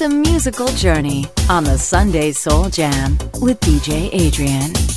It's a musical journey on the Sunday Soul Jam with DJ Adrian.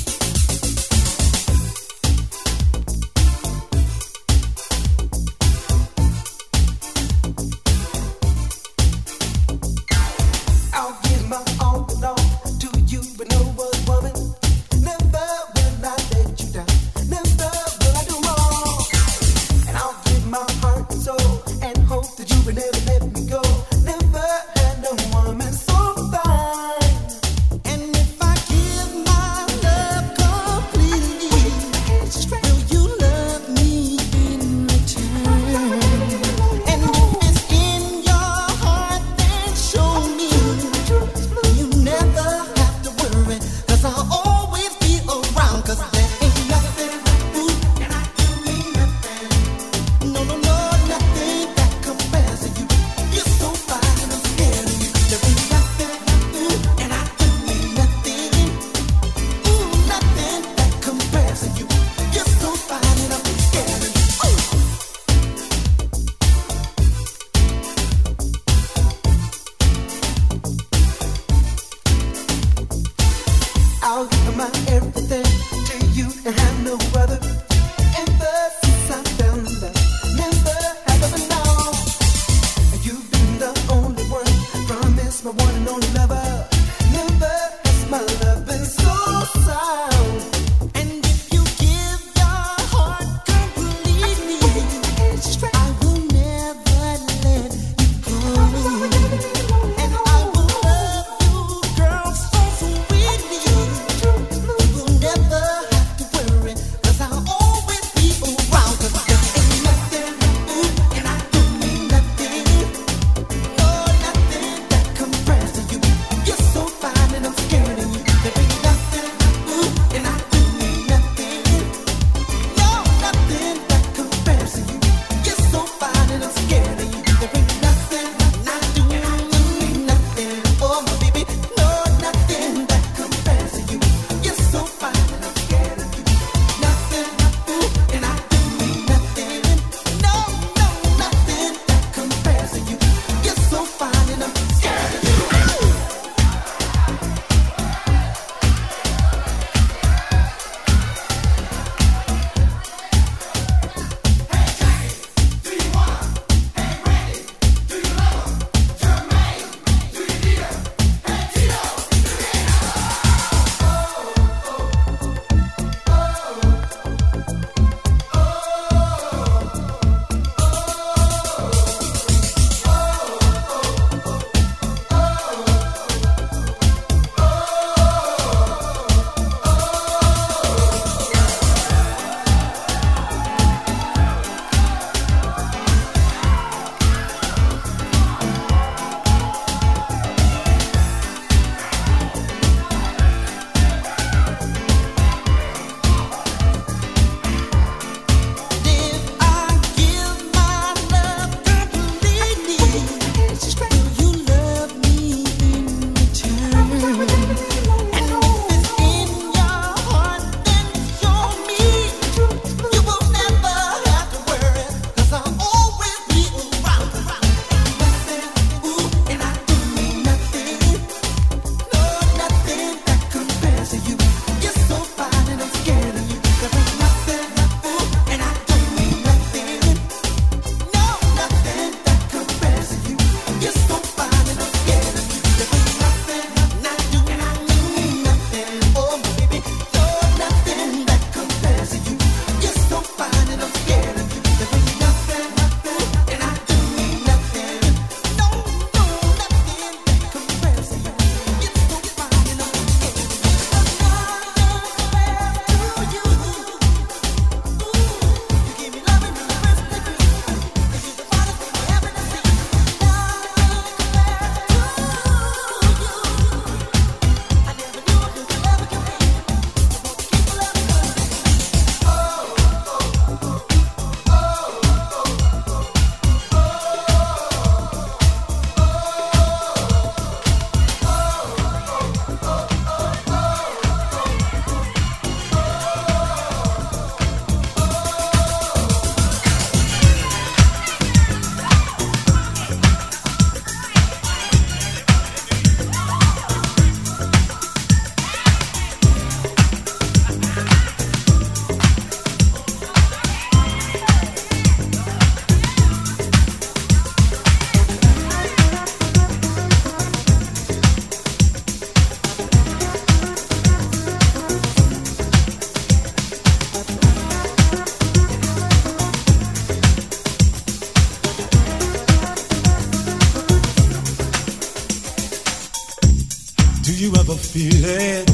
feeling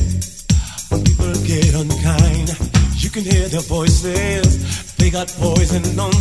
when people get unkind. You can hear their voices, they got poison on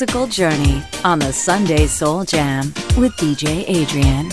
musical journey on the Sunday Soul Jam with DJ Adrian.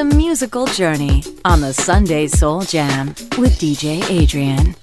A musical journey on the Sunday Soul Jam with DJ Adrian.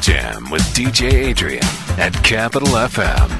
Jam with DJ Adrian at Capital FM.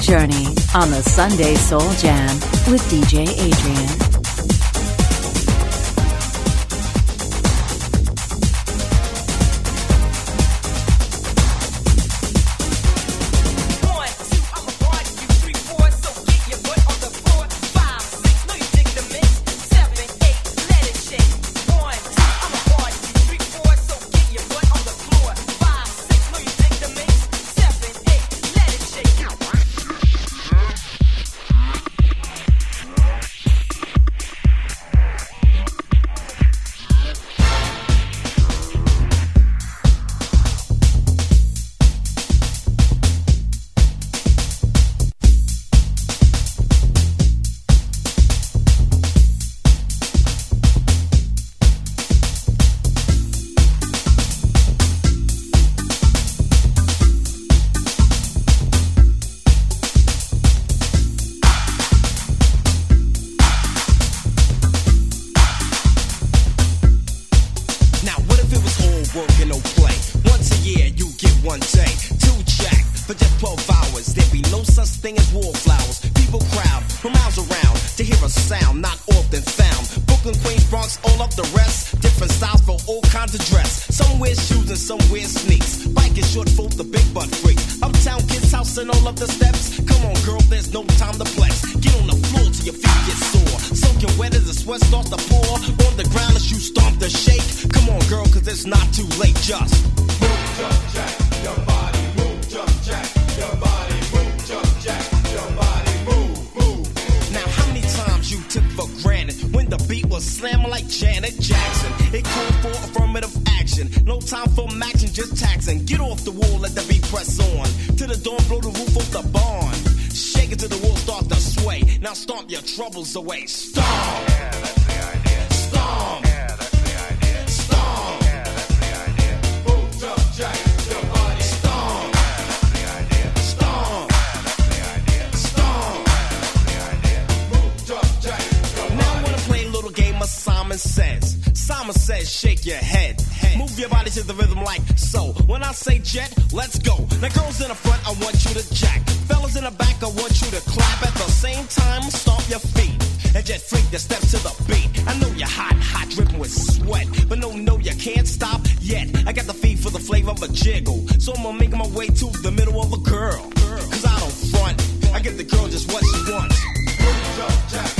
Journey on the Sunday Soul Jam with DJ Adrian. your step to the beat. I know you're hot, hot, dripping with sweat. But no, no, you can't stop yet. I got the feed for the flavor of a jiggle. So I'ma make my way to the middle of a girl. Cause I don't front. I get the girl just what she wants. Put your.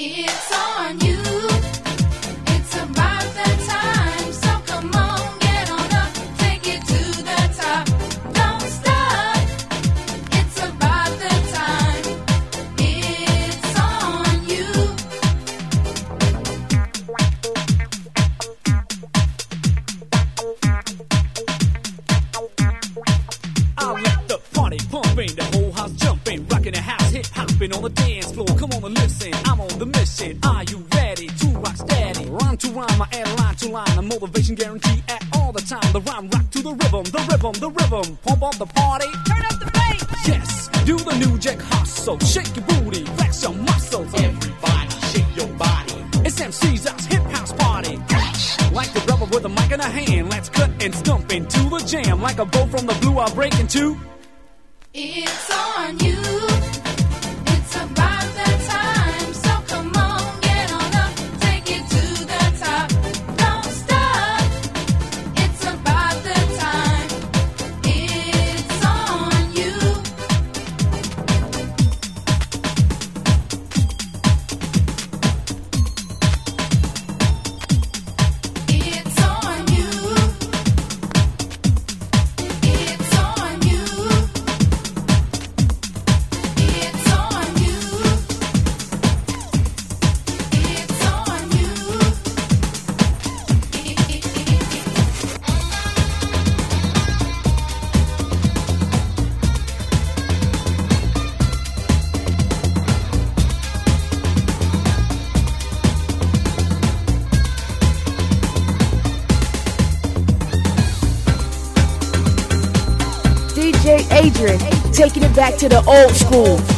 It's on you. The time. Rhyme rock to the rhythm, the rhythm, the rhythm. Pump up the party, turn up the bass. Yes, do the new jack hustle, shake your booty, flex your muscles. Everybody, shake your body. It's MC's house, hip house party. Like the rubber with a mic in a hand, let's cut and stump into the jam. Like a bolt from the blue, I'll break into. Back to the old school.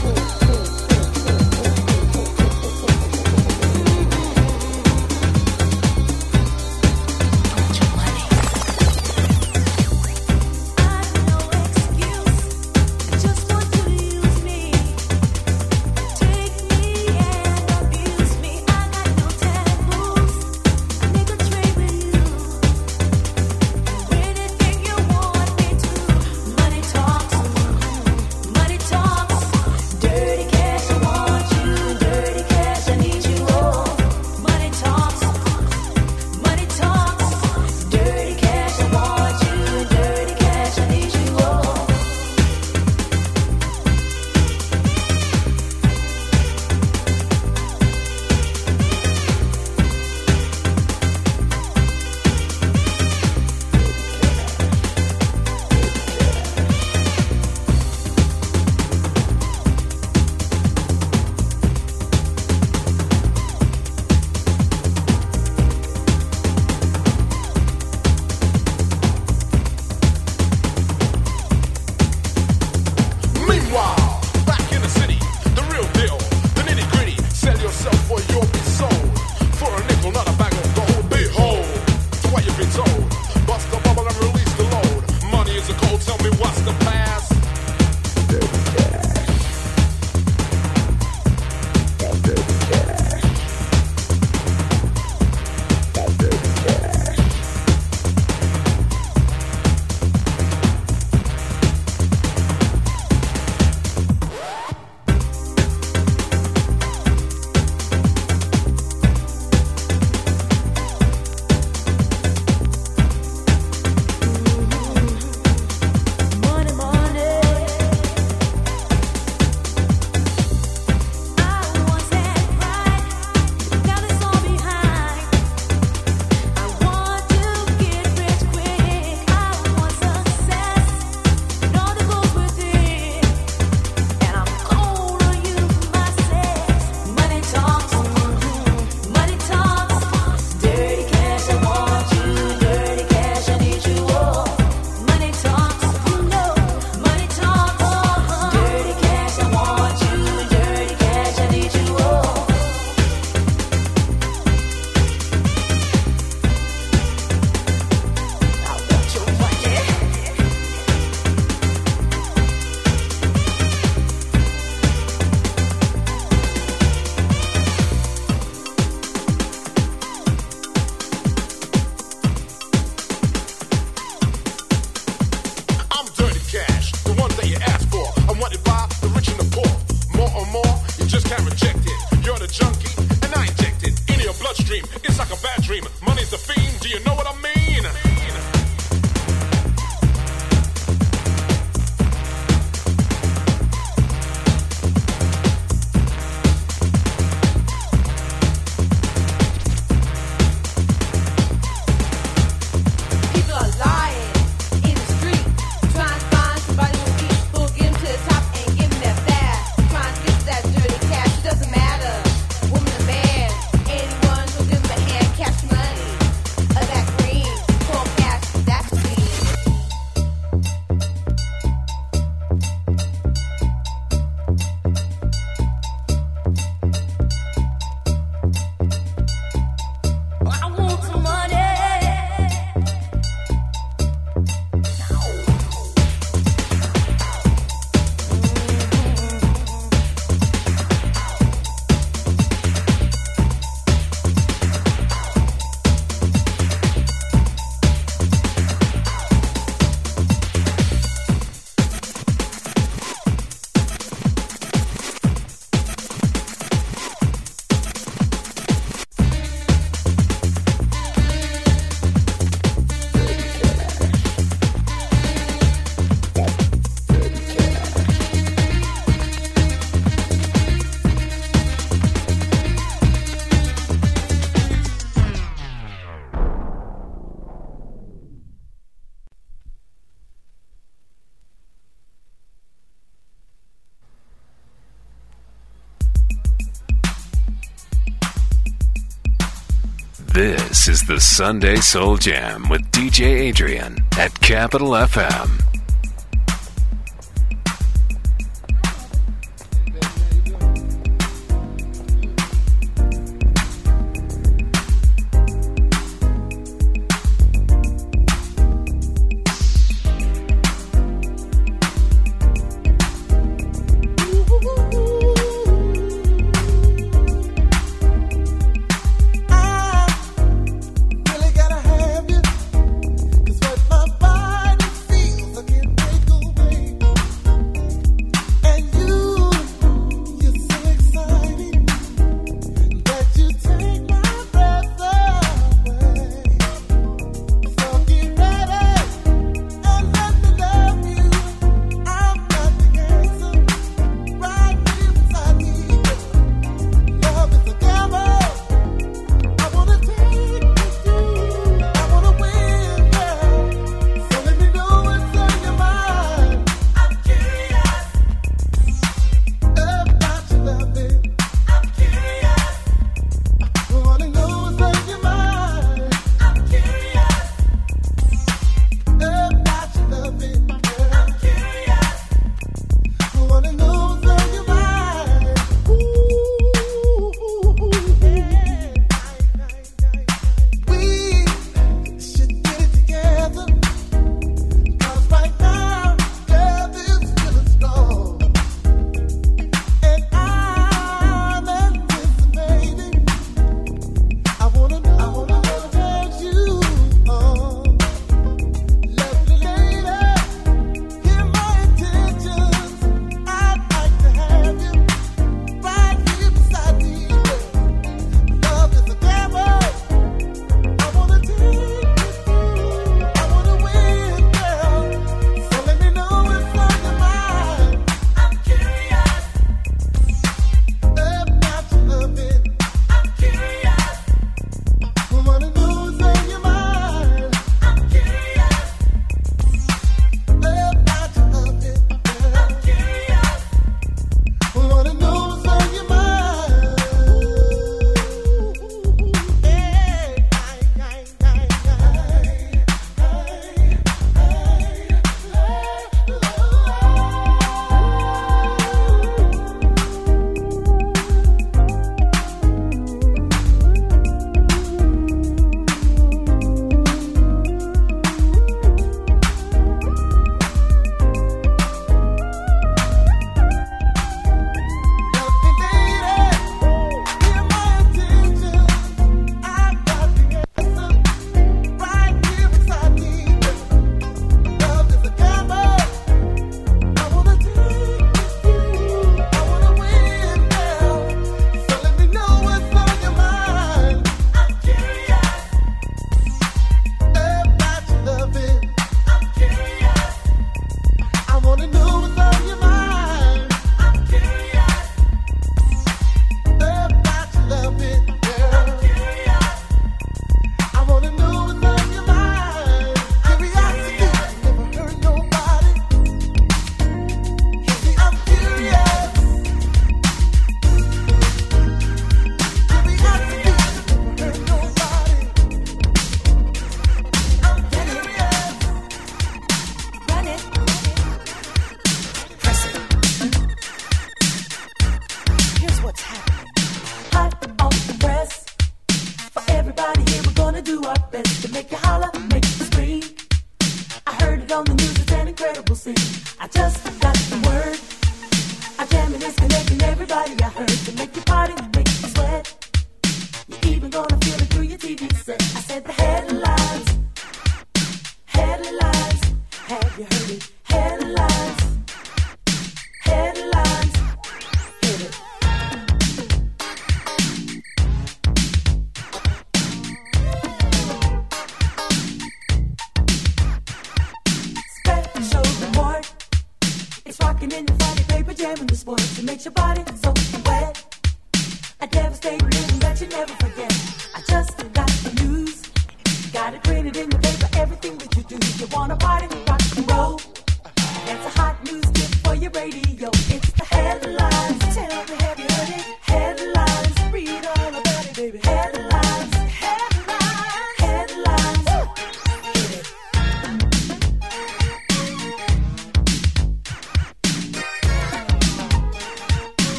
This is the Sunday Soul Jam with DJ Adrian at Capital FM.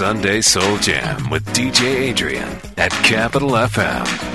Sunday Soul Jam with DJ Adrian at Capital FM.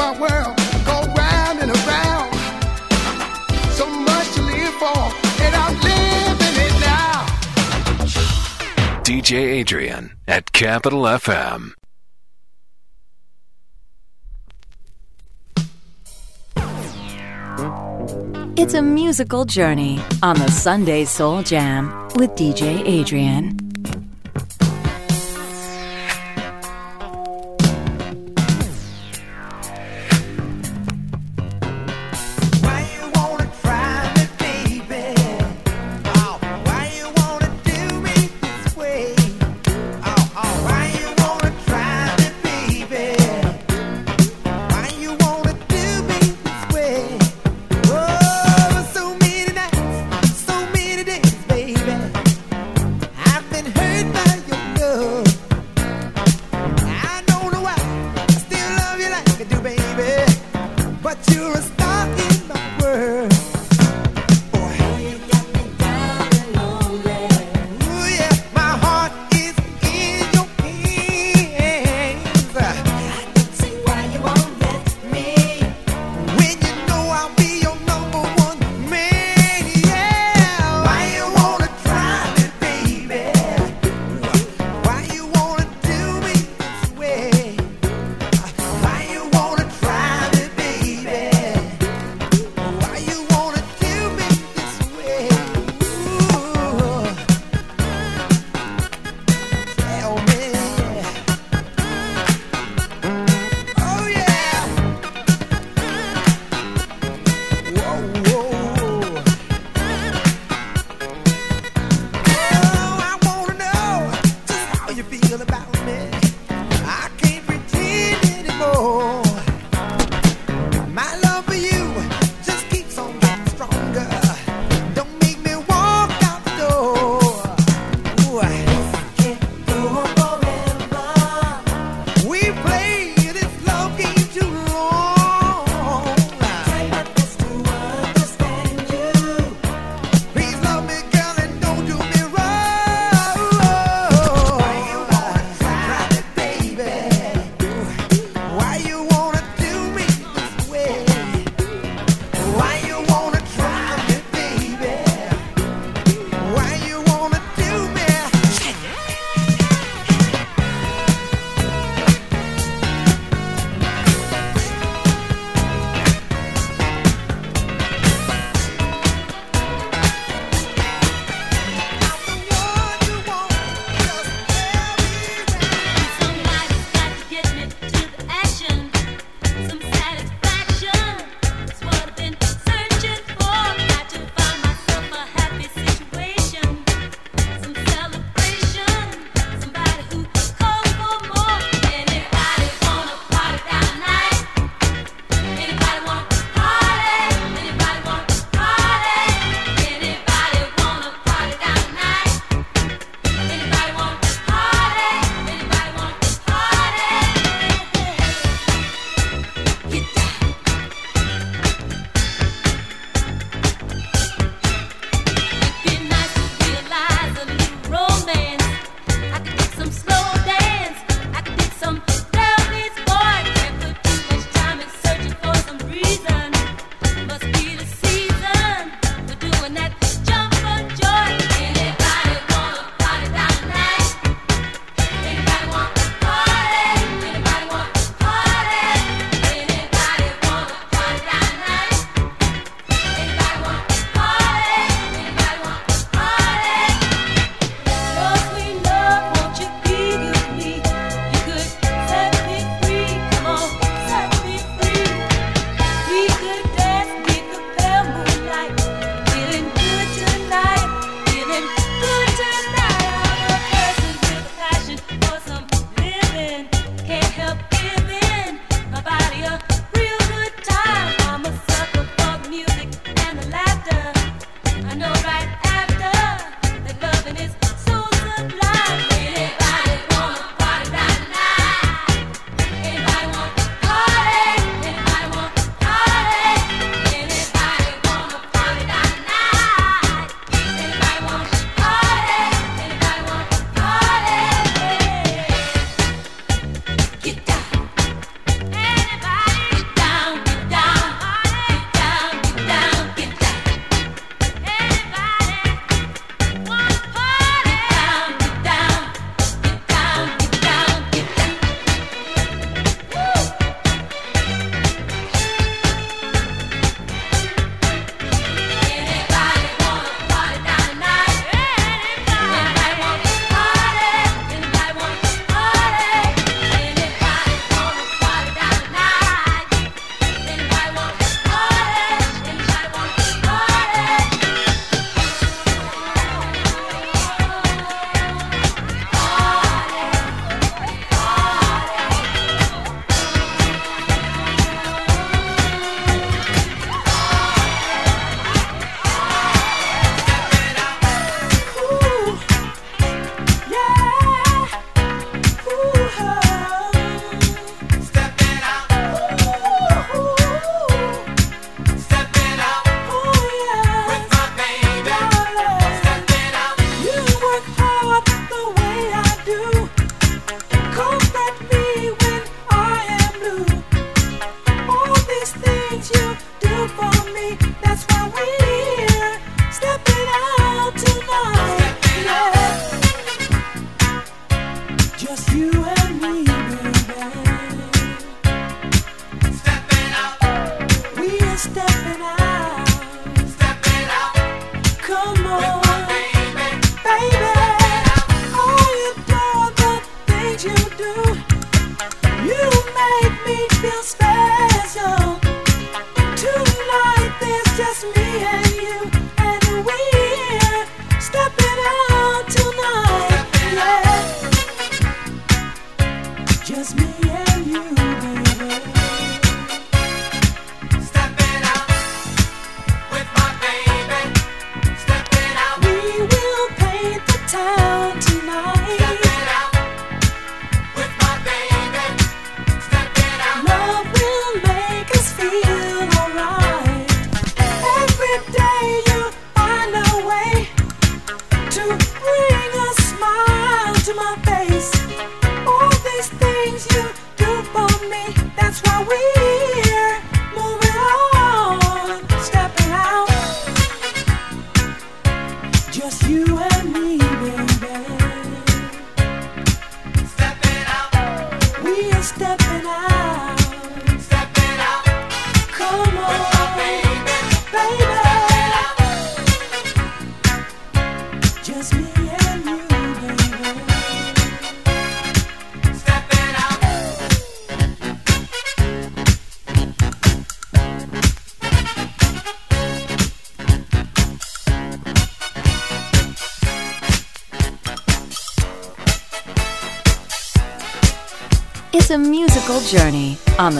my world go round and around. So much to live for, and I'm living it now. DJ Adrian at Capital FM. It's a musical journey on the Sunday Soul Jam with DJ Adrian.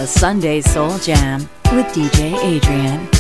The Sunday Soul Jam with DJ Adrian.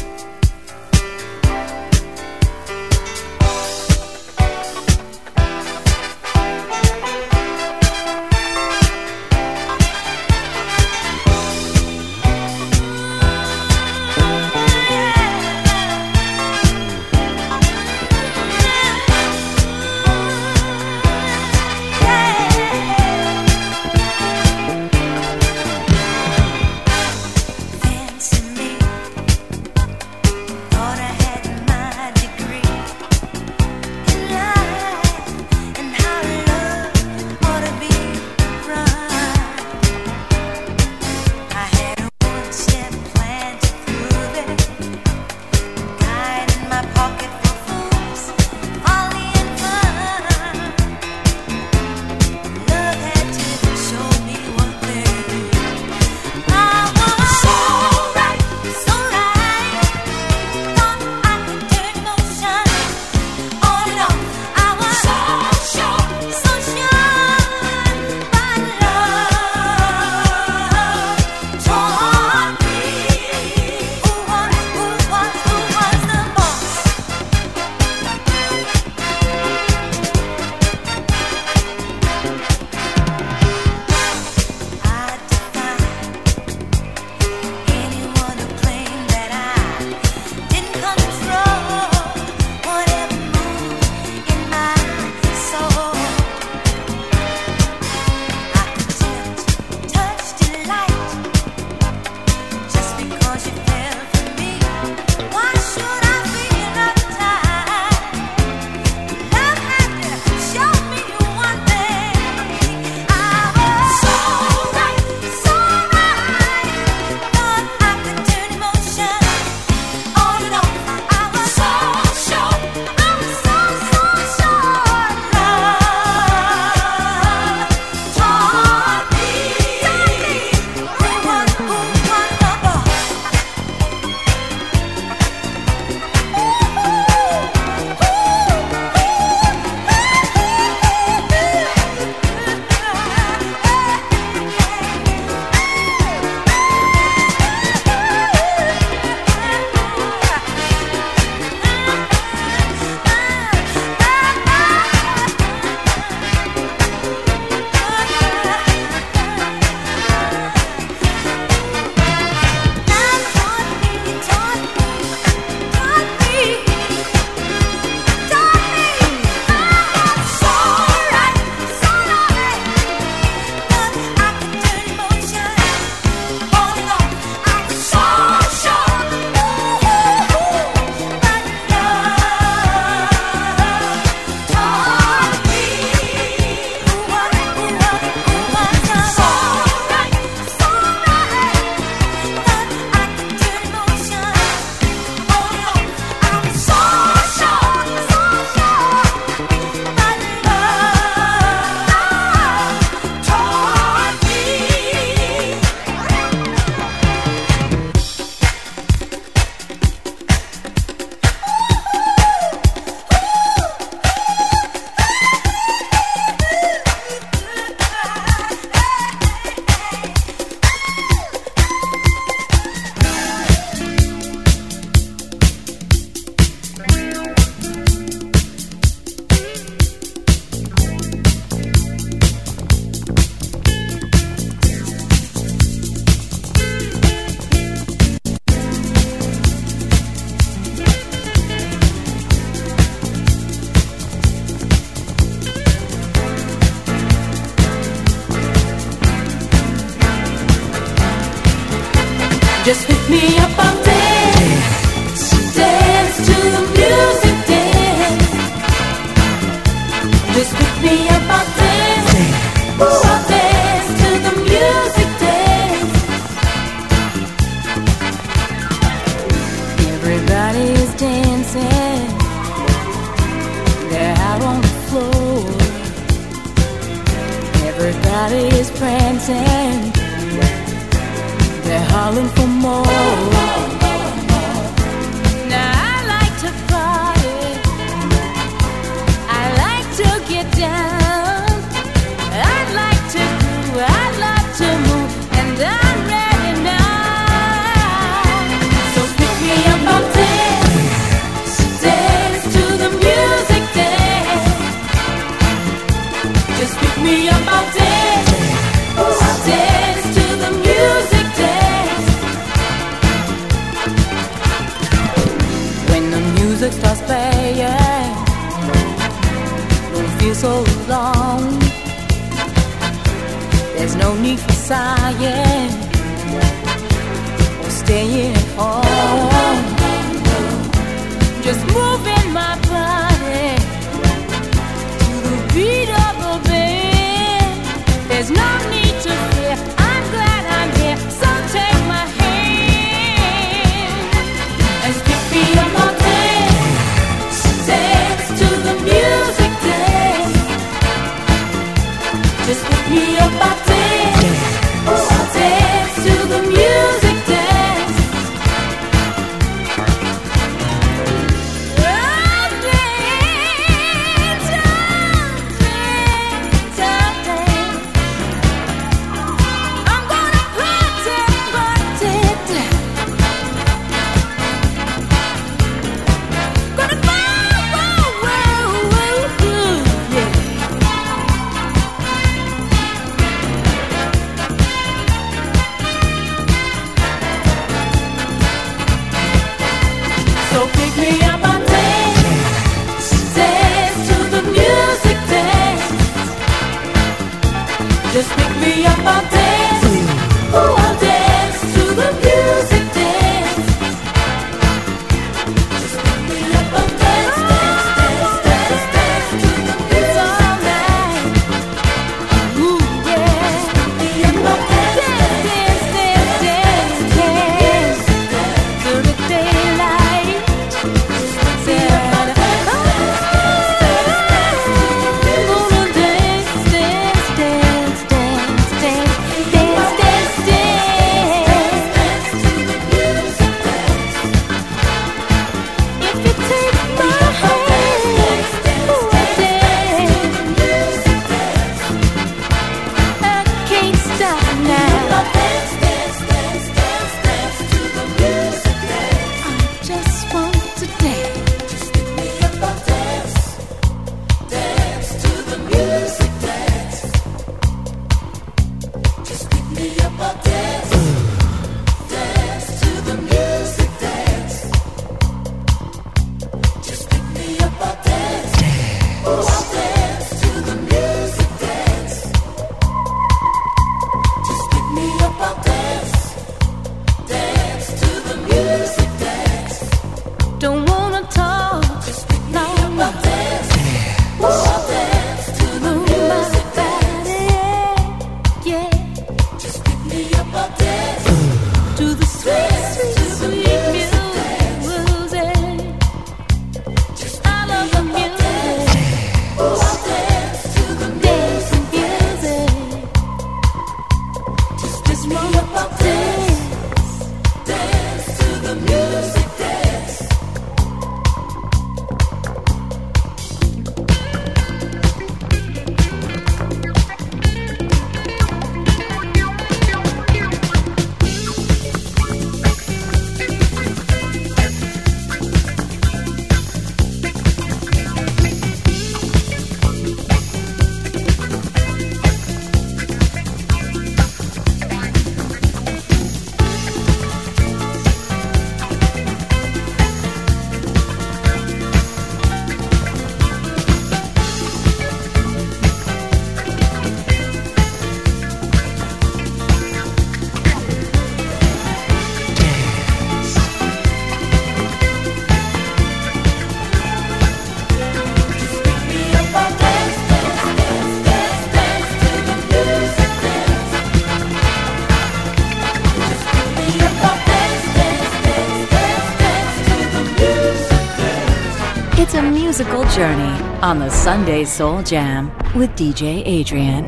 journey on the Sunday Soul Jam with DJ Adrian.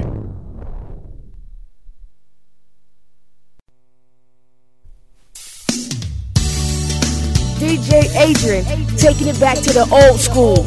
DJ Adrian taking it back to the old school.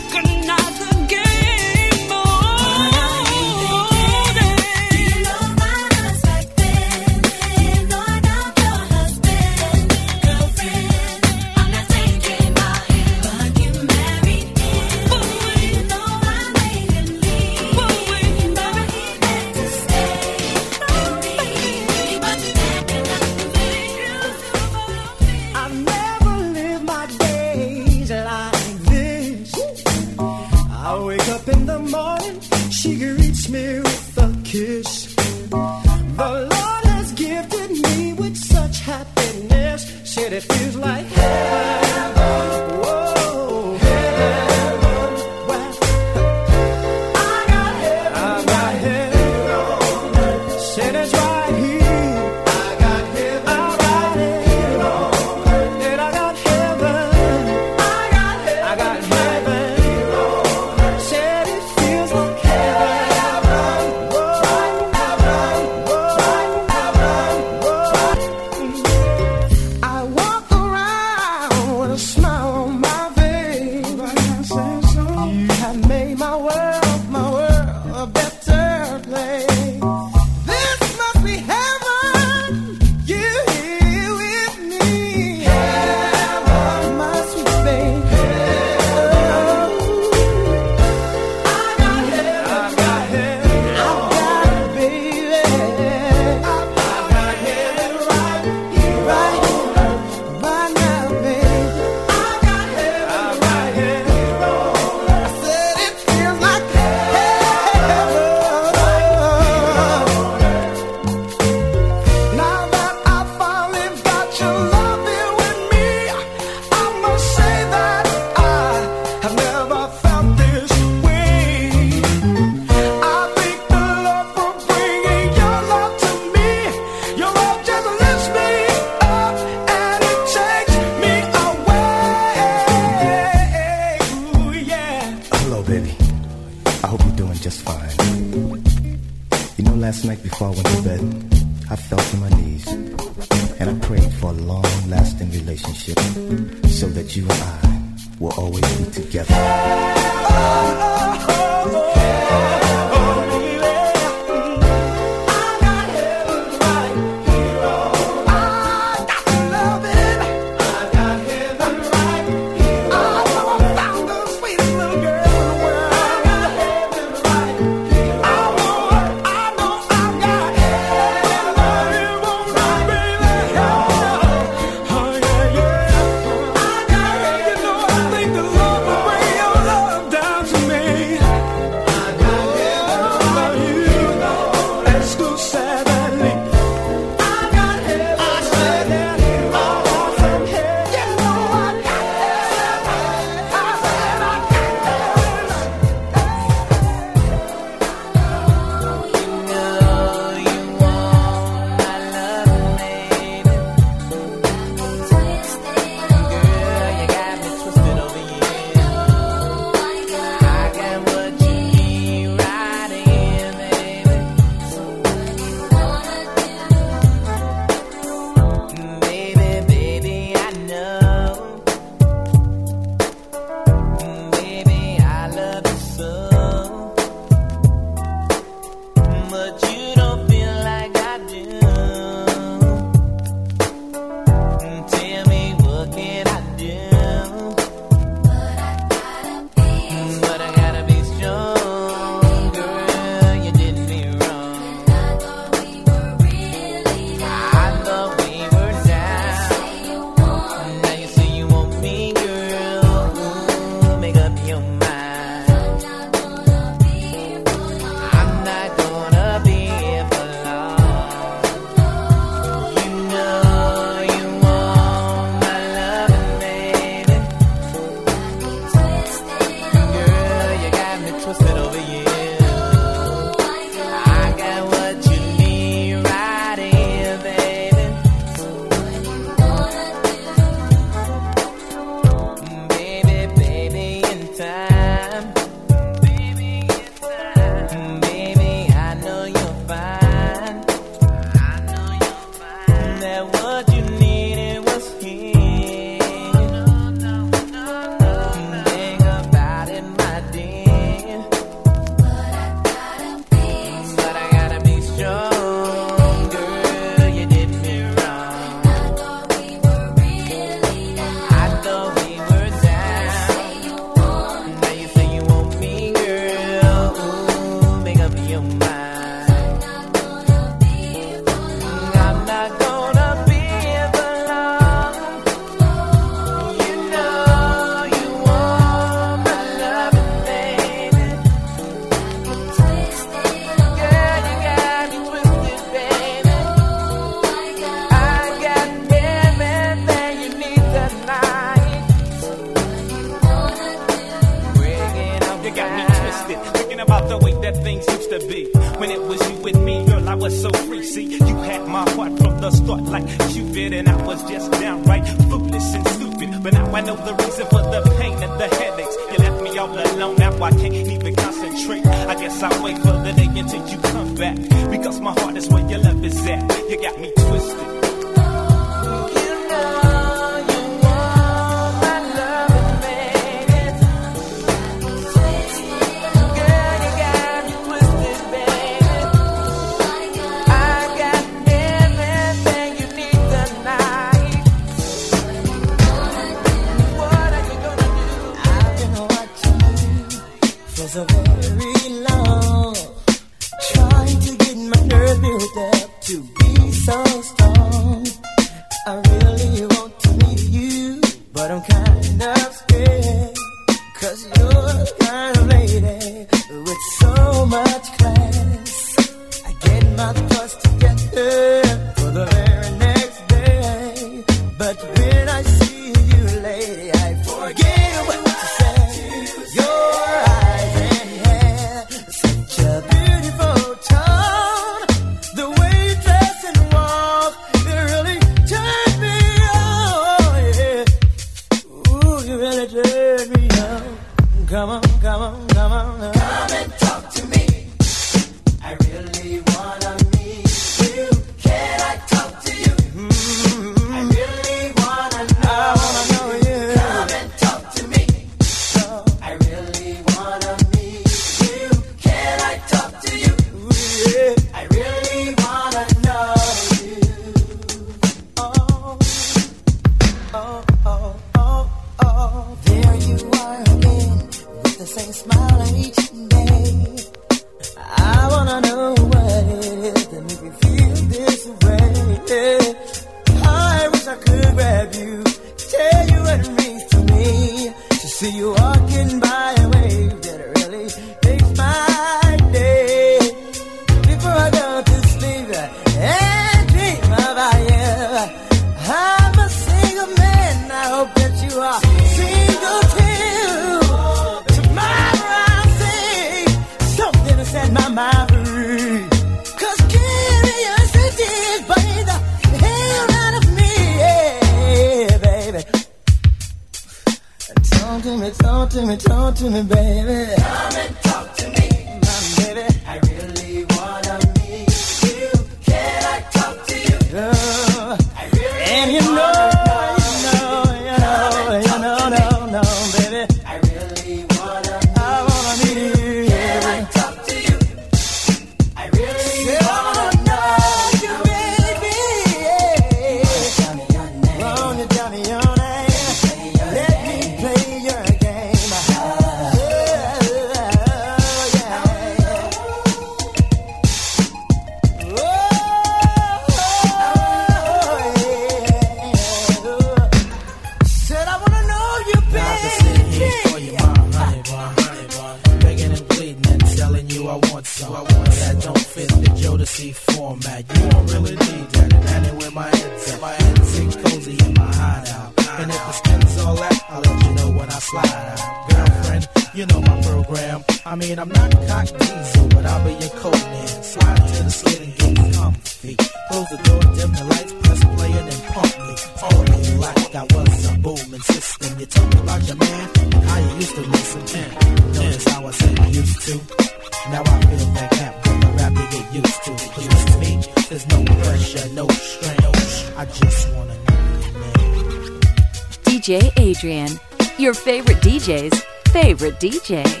DJ